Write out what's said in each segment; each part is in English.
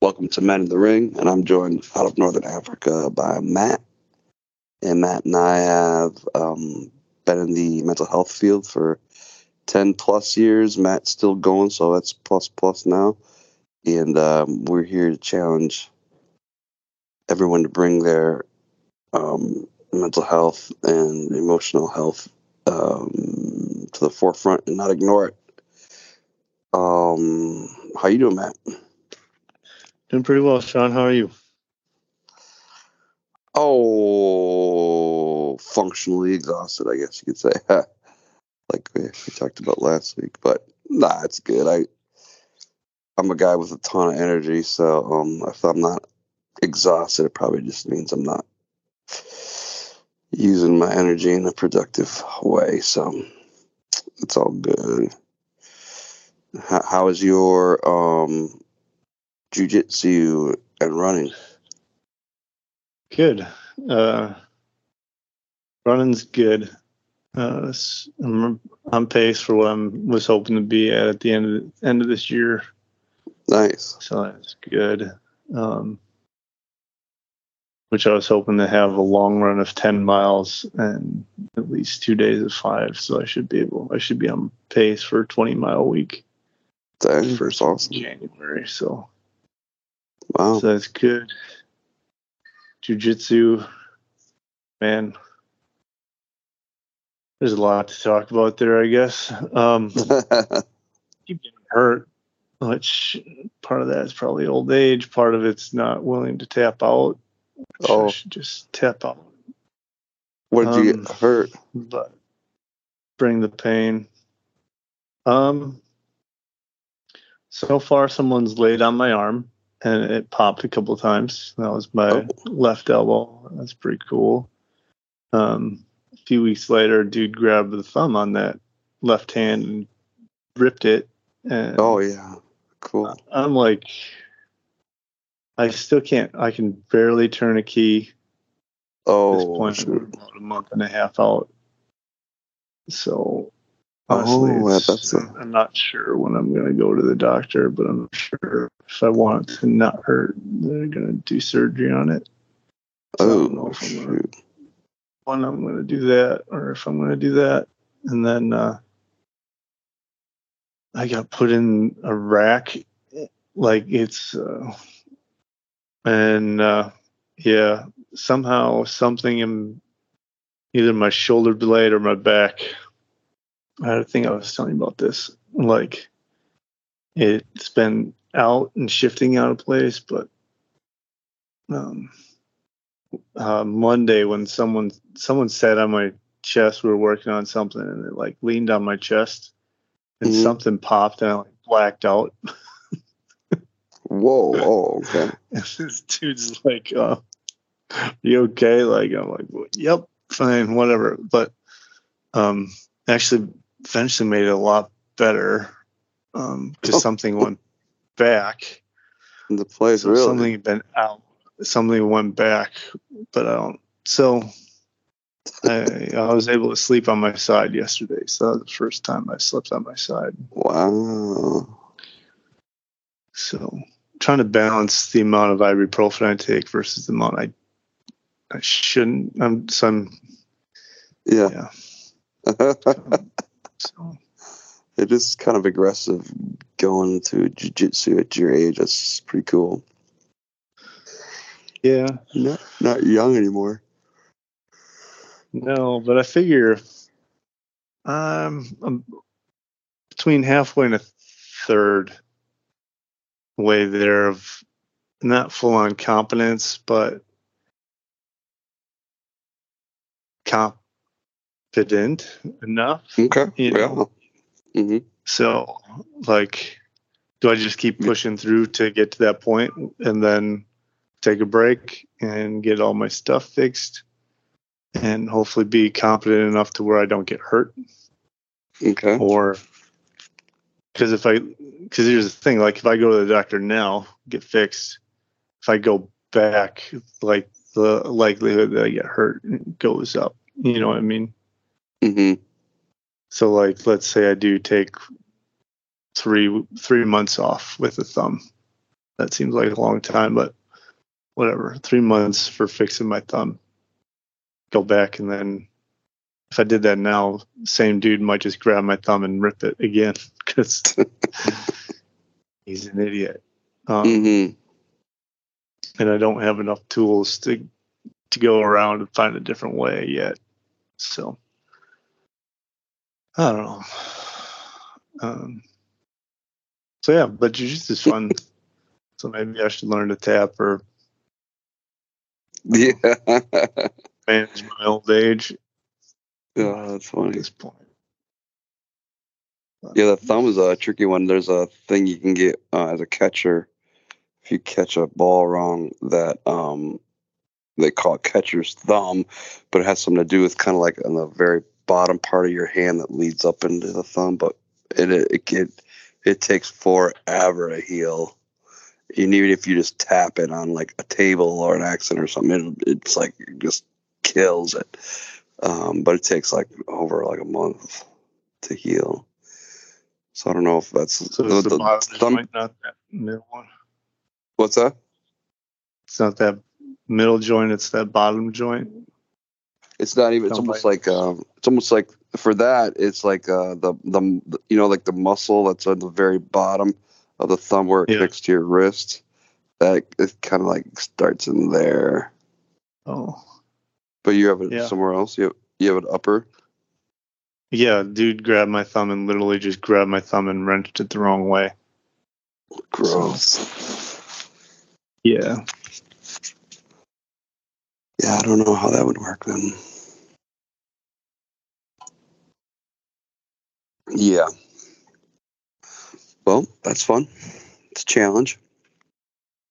Welcome to Men in the Ring, and I'm joined out of Northern Africa by Matt. And Matt and I have um, been in the mental health field for 10 plus years. Matt's still going, so that's plus plus now. And um, we're here to challenge everyone to bring their um, mental health and emotional health um, to the forefront and not ignore it. Um, how you doing, Matt? Doing pretty well, Sean. How are you? Oh, functionally exhausted, I guess you could say. like we, we talked about last week, but nah, it's good. I I'm a guy with a ton of energy, so um, if I'm not exhausted, it probably just means I'm not using my energy in a productive way. So it's all good. How, how is your um, jujitsu and running? Good. Uh, running's good. Uh, I'm on pace for what I was hoping to be at at the end of the, end of this year, Nice. so that's good. Um, which I was hoping to have a long run of ten miles and at least two days of five, so I should be able. I should be on pace for a twenty mile week Dang, first that's awesome. January. So Wow. So that's good. Jiu-jitsu, man. There's a lot to talk about there, I guess. Um, keep getting hurt, which part of that is probably old age. Part of it's not willing to tap out. Oh. just tap out, what did you Um, get hurt? but bring the pain. Um, so far, someone's laid on my arm and it popped a couple times. That was my Oh. left elbow. That's pretty cool. Um, a few weeks later, a dude grabbed the thumb on that left hand and ripped it. And Oh yeah, cool. I'm like, I still can't. I can barely turn a key. At this Oh point, about a month and a half out. So honestly, Oh, that's a- I'm not sure when I'm going to go to the doctor, but I'm sure if I want it to not hurt, they're going to do surgery on it. So I don't know Oh I'm gonna- when I'm going to do that or if I'm going to do that. And then uh, I got put in a rack, like it's, uh, and uh, yeah, somehow something in either my shoulder blade or my back. I think I was telling you about this. Like it's been out and shifting out of place, but um, uh, Monday when someone someone sat on my chest, we were working on something, and it like leaned on my chest, and Mhm. something popped, and I like blacked out. Whoa. Oh okay. And this dude's like, uh, "You okay?" Like I'm like, "Yep, fine, whatever." But um, actually, eventually made it a lot better um, because Oh. something went back. In the place So really. something had been out. Something went back, but I don't. So I, I was able to sleep on my side yesterday. So that was the first time I slept on my side. Wow. So trying to balance the amount of ibuprofen I take versus the amount I I shouldn't. I'm so I'm Yeah. yeah. So it is kind of aggressive going to jiu-jitsu at your age. That's pretty cool. yeah. Not not young anymore. No, but I figure um, I'm between halfway and a third way there of not full on competence, but confident enough. Okay. You know. Yeah. hmm So, like, do I just keep pushing through to get to that point and then take a break and get all my stuff fixed and hopefully be competent enough to where I don't get hurt? Okay. Or because if I, because here's the thing like, if I go to the doctor now, get fixed, if I go back, like, the likelihood that I get hurt goes up. You know what I mean? Hmm So like let's say I do take three three months off with a thumb. that seems like a long time, but whatever. Three months for fixing my thumb. Go back and then if I did that now, same dude might just grab my thumb and rip it again because he's an idiot. Um, hmm and I don't have enough tools to to go around and find a different way yet. So I don't know. Um, so yeah, but jiu-jitsu is fun. so maybe I should learn to tap or Yeah. manage my old age yeah, that's funny. at this point. Yeah, the thumb is a tricky one. There's a thing you can get uh, as a catcher if you catch a ball wrong that um they call it catcher's thumb, but it has something to do with kind of like on the very bottom part of your hand that leads up into the thumb. But it it it, it takes forever to heal. And even if you just tap it on like a table or an accent or something, it, it's like it just kills it. Um, but it takes like over like a month to heal. So I don't know if that's So the, the- bottom thumb- joint, not that middle one. What's that? It's not that middle joint, it's that bottom joint. It's not even. It's almost like. Um, it's almost like for that. It's like uh, the the you know like the muscle that's on the very bottom of the thumb where it Yeah. connects to your wrist. That it kind of like starts in there, Oh. but you have it Yeah. somewhere else. You have, you have it upper. Yeah, dude grabbed my thumb and literally just grabbed my thumb and wrenched it the wrong way. Gross. Yeah. Yeah, I don't know how that would work then. Yeah. Well, that's fun. It's a challenge.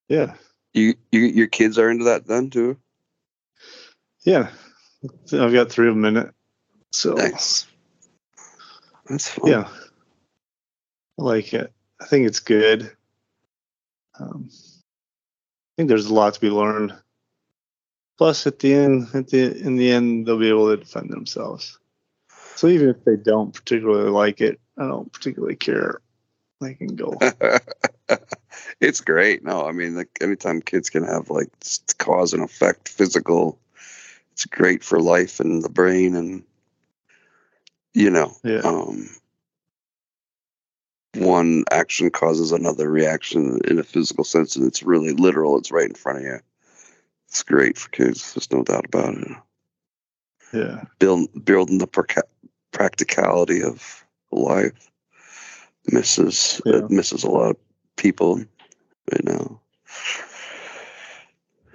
Yeah. You, you your kids are into that then too. Yeah. I've got three of them in it. So Nice. That's fun. yeah. I like it. I think it's good. Um, I think there's a lot to be learned. Plus, at the end, at the in the end, they'll be able to defend themselves. So even if they don't particularly like it, I don't particularly care. They can go. it's great. No, I mean, like anytime kids can have like cause and effect, physical, it's great for life and the brain, and you know, Yeah. um, one action causes another reaction in a physical sense, and it's really literal. It's right in front of you. It's great for kids. There's no doubt about it. Yeah. Build, building the prac- practicality of life misses Yeah. it misses a lot of people right now.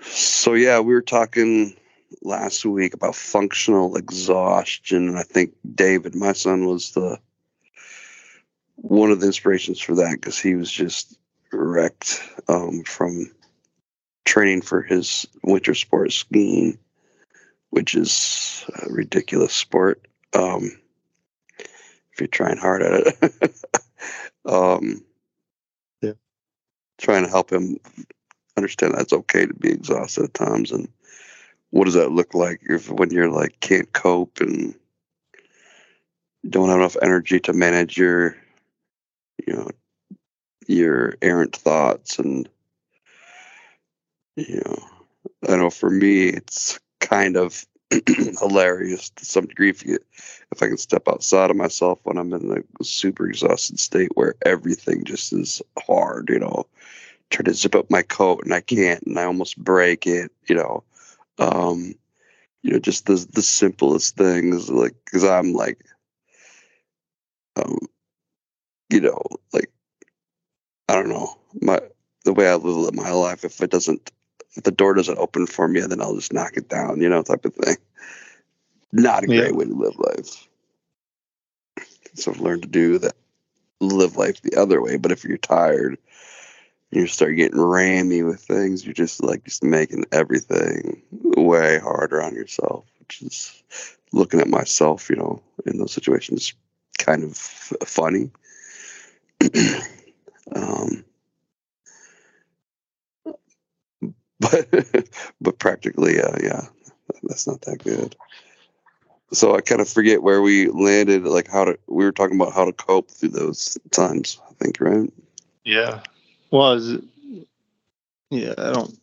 So yeah, we were talking last week about functional exhaustion, and I think David, my son, was the one of the inspirations for that because he was just wrecked um, from training for his winter sport skiing, which is a ridiculous sport. Um, if you're trying hard at it, um, Yeah. trying to help him understand that it's okay to be exhausted at times, and what does that look like if when you're like can't cope and don't have enough energy to manage your, you know, your errant thoughts and know i know for me it's kind of hilarious to some degree if you if i can step outside of myself when i'm in a super exhausted state where everything just is hard you know try to zip up my coat and i can't and i almost break it you know um you know just the the simplest things like because i'm like um you know like I don't know my the way I live my life. If it doesn't, if the door doesn't open for me, then I'll just knock it down. You know, type of thing. Not a great Yeah. way to live life. So I've learned to do that, live life the other way. But if you're tired, you start getting rammy with things. You're just like just making everything way harder on yourself, which is looking at myself. You know, in those situations, kind of funny. but but practically, uh, yeah, that's not that good. So I kind of forget where we landed. Like how to, we were talking about how to cope through those times. I think, right? Yeah. Well, is it, Yeah, I don't.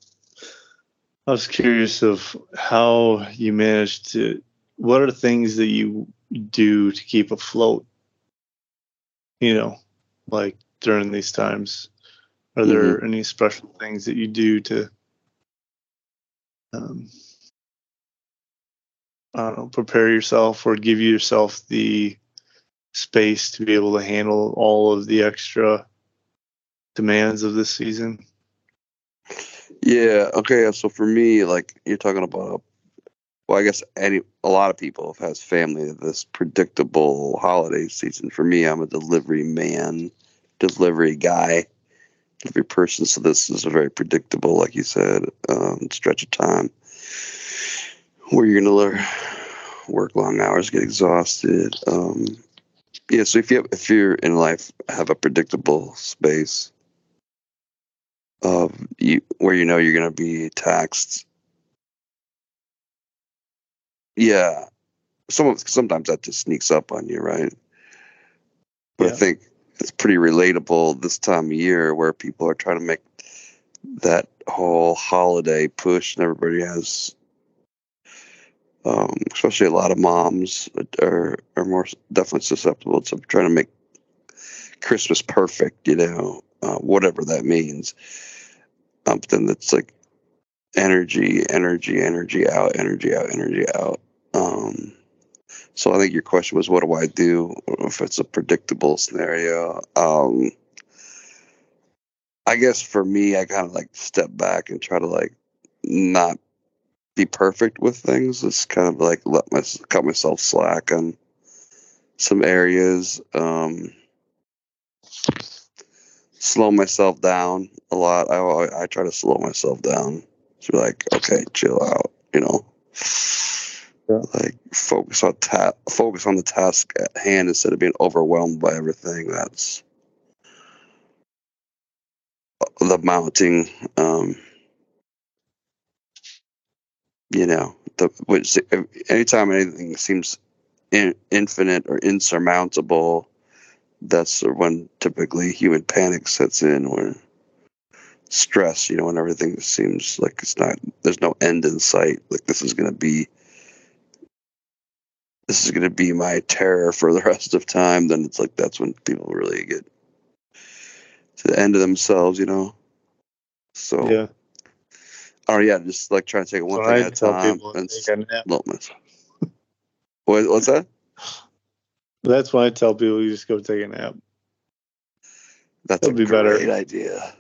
I was curious of how you managed to. What are the things that you do to keep afloat? You know, like during these times, are there Mm-hmm. any special things that you do to, um, I don't know, prepare yourself or give yourself the space to be able to handle all of the extra demands of this season? Yeah. Okay. So for me, like you're talking about, well, I guess any a lot of people have has family this predictable holiday season. For me, I'm a delivery man, delivery guy, delivery person. So this is a very predictable, like you said, um, stretch of time where you're gonna learn, work long hours, get exhausted. Um, yeah. So if you if you're in life have a predictable space of you where you know you're going to be taxed. Yeah, some of, sometimes that just sneaks up on you, right? But I think it's pretty relatable this time of year where people are trying to make that whole holiday push, and everybody has, um, especially a lot of moms are are more definitely susceptible to trying to make Christmas perfect, you know, uh, whatever that means. Um, but then it's like energy, energy, energy out, energy out, energy out. Um, so I think your question was, what do I do if it's a predictable scenario? Um, I guess for me, I kind of like step back and try to like not be perfect with things. It's kind of like let my cut myself slack on some areas. Um, slow myself down a lot. I I, try to slow myself down. To so like, okay, chill out. You know, Yeah. like focus on ta- focus on the task at hand instead of being overwhelmed by everything that's the mounting. Um, you know, the which anytime anything seems in, infinite or insurmountable, that's when typically human panic sets in. When stress, you know, when everything seems like it's not, there's no end in sight. Like this is going to be, this is going to be my terror for the rest of time. Then it's like that's when people really get to the end of themselves, you know. So, Yeah. oh yeah, just like trying to take it one So thing I at a tell time. And to take a nap. What, what's that? That's why I tell people you just go take a nap. That's That'd a be better. great idea.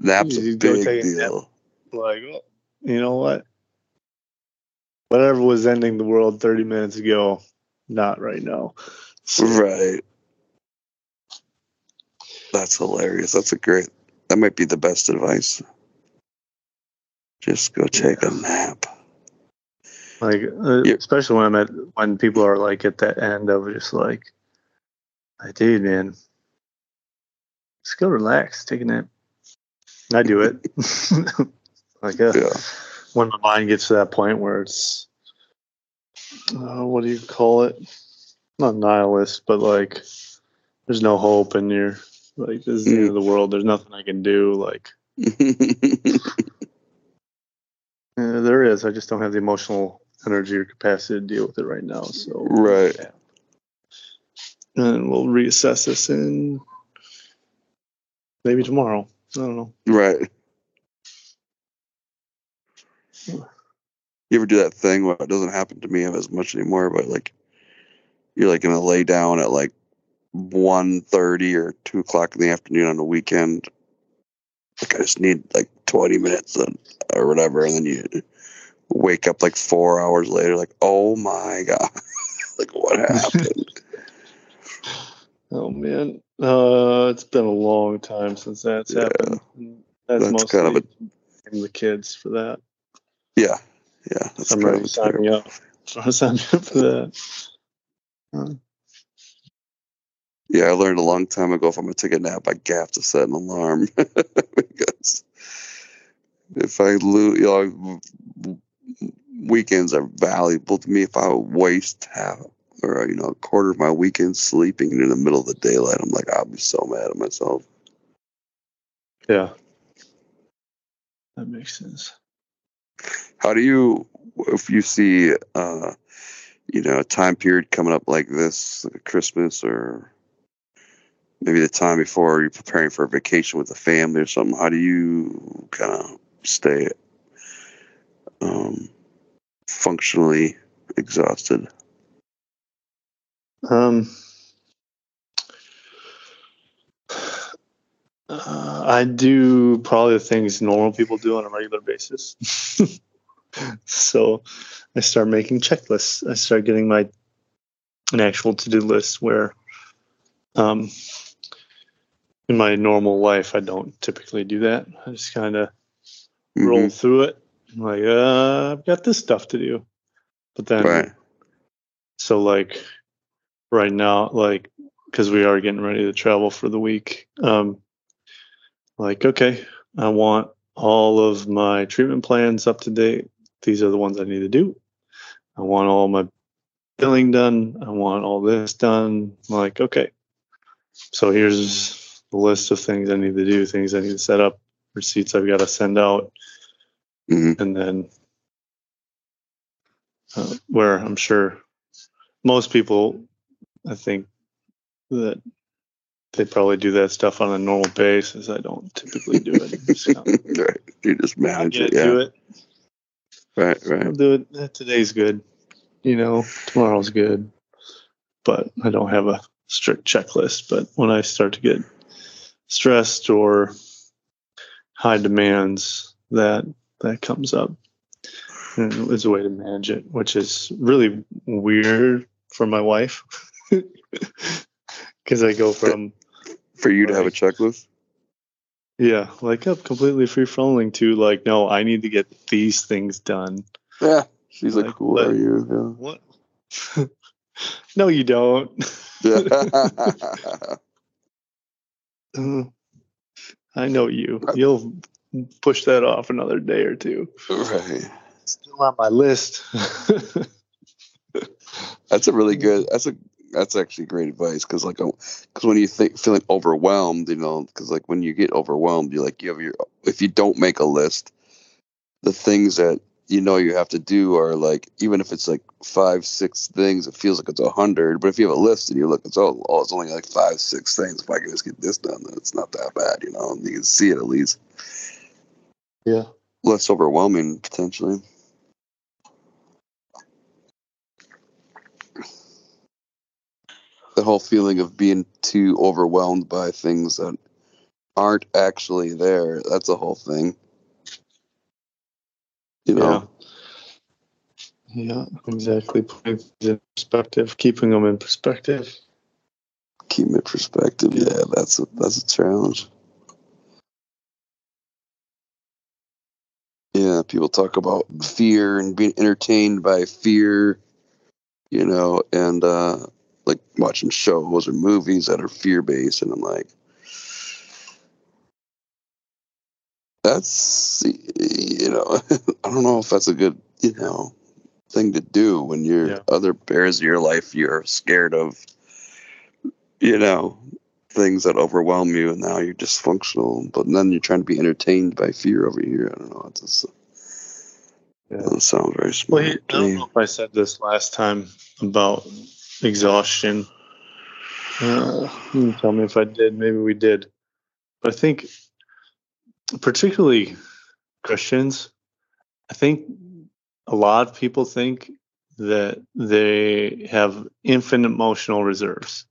Nap's a You go big take a deal. Like, oh, you know what? Whatever was ending the world 30 minutes ago, not right now. So, Right. That's hilarious. That's a great. That might be the best advice. Just go take a nap. like, uh, Yeah. especially when I'm at when people are like at the end of just like, like, dude, man, just go relax, take a nap. I do it. like, uh, Yeah. When my mind gets to that point where it's, uh, what do you call it? Not nihilist, but like, there's no hope, and you're like, this is the end of the world. There's nothing I can do. Like, Uh, there is. I just don't have the emotional energy or capacity to deal with it right now. So Right. Yeah. And we'll reassess this in maybe tomorrow. I don't know. right. You ever do that thing where it doesn't happen to me as much anymore, but like you're like gonna lay down at like one thirty or two o'clock in the afternoon on the weekend. Like I just need like twenty minutes and, or whatever, and then you wake up like four hours later, like oh my god, like what happened? Oh man, uh, it's been a long time since that's Yeah. happened. That's, That's mostly kind of blame the kids for that. Yeah, yeah. That's I'm ready to sign up. Sign up for that. Uh, Yeah, I learned a long time ago if I'm gonna take a nap, I have to set an alarm because if I lose, you know, weekends are valuable to me. If I waste half or you know a quarter of my weekend sleeping in the middle of the daylight, I'm like I'll be so mad at myself. yeah. that makes sense. How do you, if you see, uh, you know, a time period coming up like this, like Christmas or maybe the time before you're preparing for a vacation with the family or something, how do you kind of stay um, functionally exhausted? Um, uh, I do probably the things normal people do on a regular basis. so I start making checklists. I start getting my an actual to do list where um, in my normal life I don't typically do that. I just kind of mm-hmm. roll through it. I'm like, uh, I've got this stuff to do. But then right. so like right now, like because we are getting ready to travel for the week. Um, like, okay, I want all of my treatment plans up to date. These are the ones I need to do. I want all my billing done. I want all this done. I'm like, okay. So here's the list of things I need to do, things I need to set up, receipts I've got to send out. Mm-hmm. And then uh, where I'm sure most people, I think that they probably do that stuff on a normal basis. I don't typically do it. Just right. You just manage it. Yeah. Do it. Right, right. I'll do it. Today's good. You know, tomorrow's good. But I don't have a strict checklist. But when I start to get stressed or high demands, that that comes up. And it's a way to manage it, which is really weird for my wife. Because I go from for you to have a checklist? Yeah, like up completely free flowing to like, no, I need to get these things done. Yeah, she's like, like like, are you? Yeah. What? no, you don't. uh, I know you. You'll push that off another day or two. Right. Still on my list. that's a really good. That's a that's actually great advice because like because when you think feeling overwhelmed you know because like when you get overwhelmed you like you have your if you don't make a list the things that you know you have to do are like even if it's like five six things it feels like it's a hundred but if you have a list and you look it's oh, oh it's only like five six things if i can just get this done? Then it's not that bad you know and you can see it at least yeah. less overwhelming potentially the whole feeling of being too overwhelmed by things that aren't actually there. That's a whole thing. You know? Yeah, yeah exactly. Putting in perspective, keeping them in perspective. Keep in perspective. Yeah, that's a that's a challenge. Yeah, people talk about fear and being entertained by fear, you know, and uh, like watching shows or movies that are fear based, and I'm like, that's you know, I don't know if that's a good you know thing to do when you're yeah. other areas of your life you're scared of, you know, things that overwhelm you, and now you're dysfunctional. But then you're trying to be entertained by fear over here. I don't know. It's just, yeah. doesn't sound very smart. Well, I don't know if I said this last time about exhaustion. Uh, tell me if I did. Maybe we did. But I think, particularly Christians, I think a lot of people think that they have infinite emotional reserves,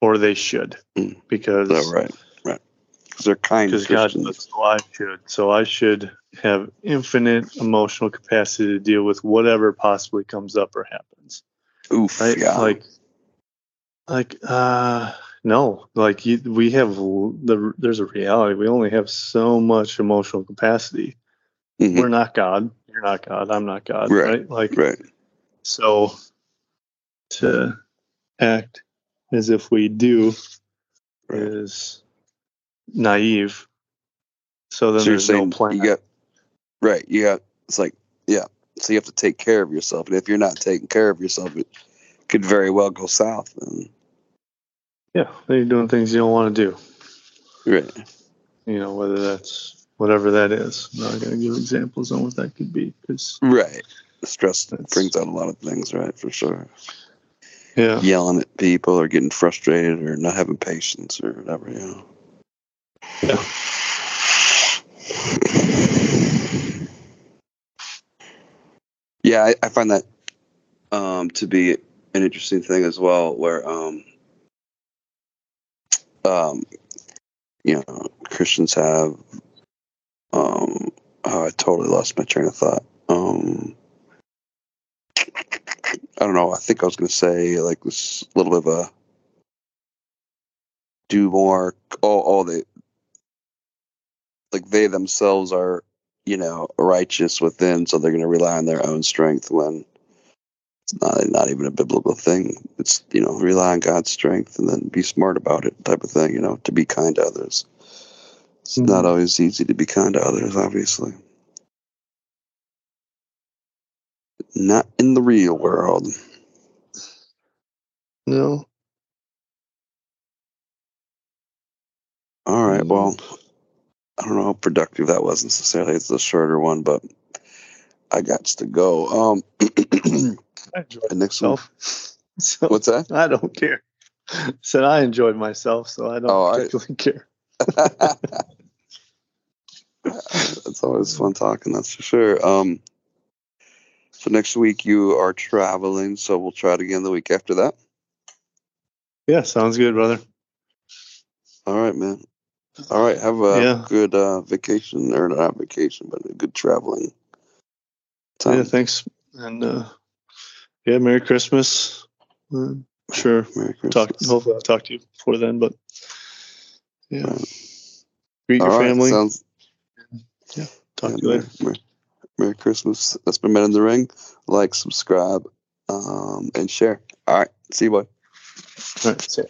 or they should, mm. because oh, right, right, because they're kind. Because God says, so I should. So I should have infinite emotional capacity to deal with whatever possibly comes up or happens. Oof, right? Yeah. Like, like, uh, no, like you, we have the, there's a reality. We only have so much emotional capacity. Mm-hmm. We're not God. You're not God. I'm not God. Right. right? Like, right. So to act as if we do right. is naive. So then so there's no plan. You got, right. You got, it's like, yeah, so you have to take care of yourself, and if you're not taking care of yourself, it could very well go south. And yeah, then you're doing things you don't want to do. Right. You know whether that's whatever that is. I'm not going to give examples on what that could be because Right. Stress brings out a lot of things, right? For sure. yeah, Yelling at people or getting frustrated or not having patience or whatever, you know. Yeah. Yeah, I, I find that um, to be an interesting thing as well, where um, um, you know Christians have. Um, oh, I totally lost my train of thought. Um, I don't know. I think I was going to say like this little bit of a do more. Oh, oh, they like they themselves are, you know, righteous within, so they're going to rely on their own strength when it's not not even a biblical thing. It's you know rely on God's strength and then be smart about it, type of thing. You know, to be kind to others. It's Mhm. not always easy to be kind to others, obviously. Not in the real world. no, All right. Mm. Well, I don't know how productive that was necessarily. It's a shorter one, but I got to go. Um, I enjoyed and next myself. So what's that? I don't care. Said I enjoyed myself, so I don't Oh, I- particularly care. it's always fun talking. That's for sure. Um, so next week you are traveling, so we'll try it again the week after that. Yeah, sounds good, brother. All right, man. All right. Have a Yeah. good uh, vacation, or not vacation, but a good traveling time. Yeah, thanks. And uh, yeah, Merry Christmas. Uh, sure. Merry Talk. Christmas. Hopefully, I'll talk to you before then. But yeah, Right. greet your All right, family. Sounds talk yeah, to you Merry, later. Merry, Merry Christmas. That's been Men in the Ring. Like, subscribe, um, and share. All right. See you, boy. All right. See ya.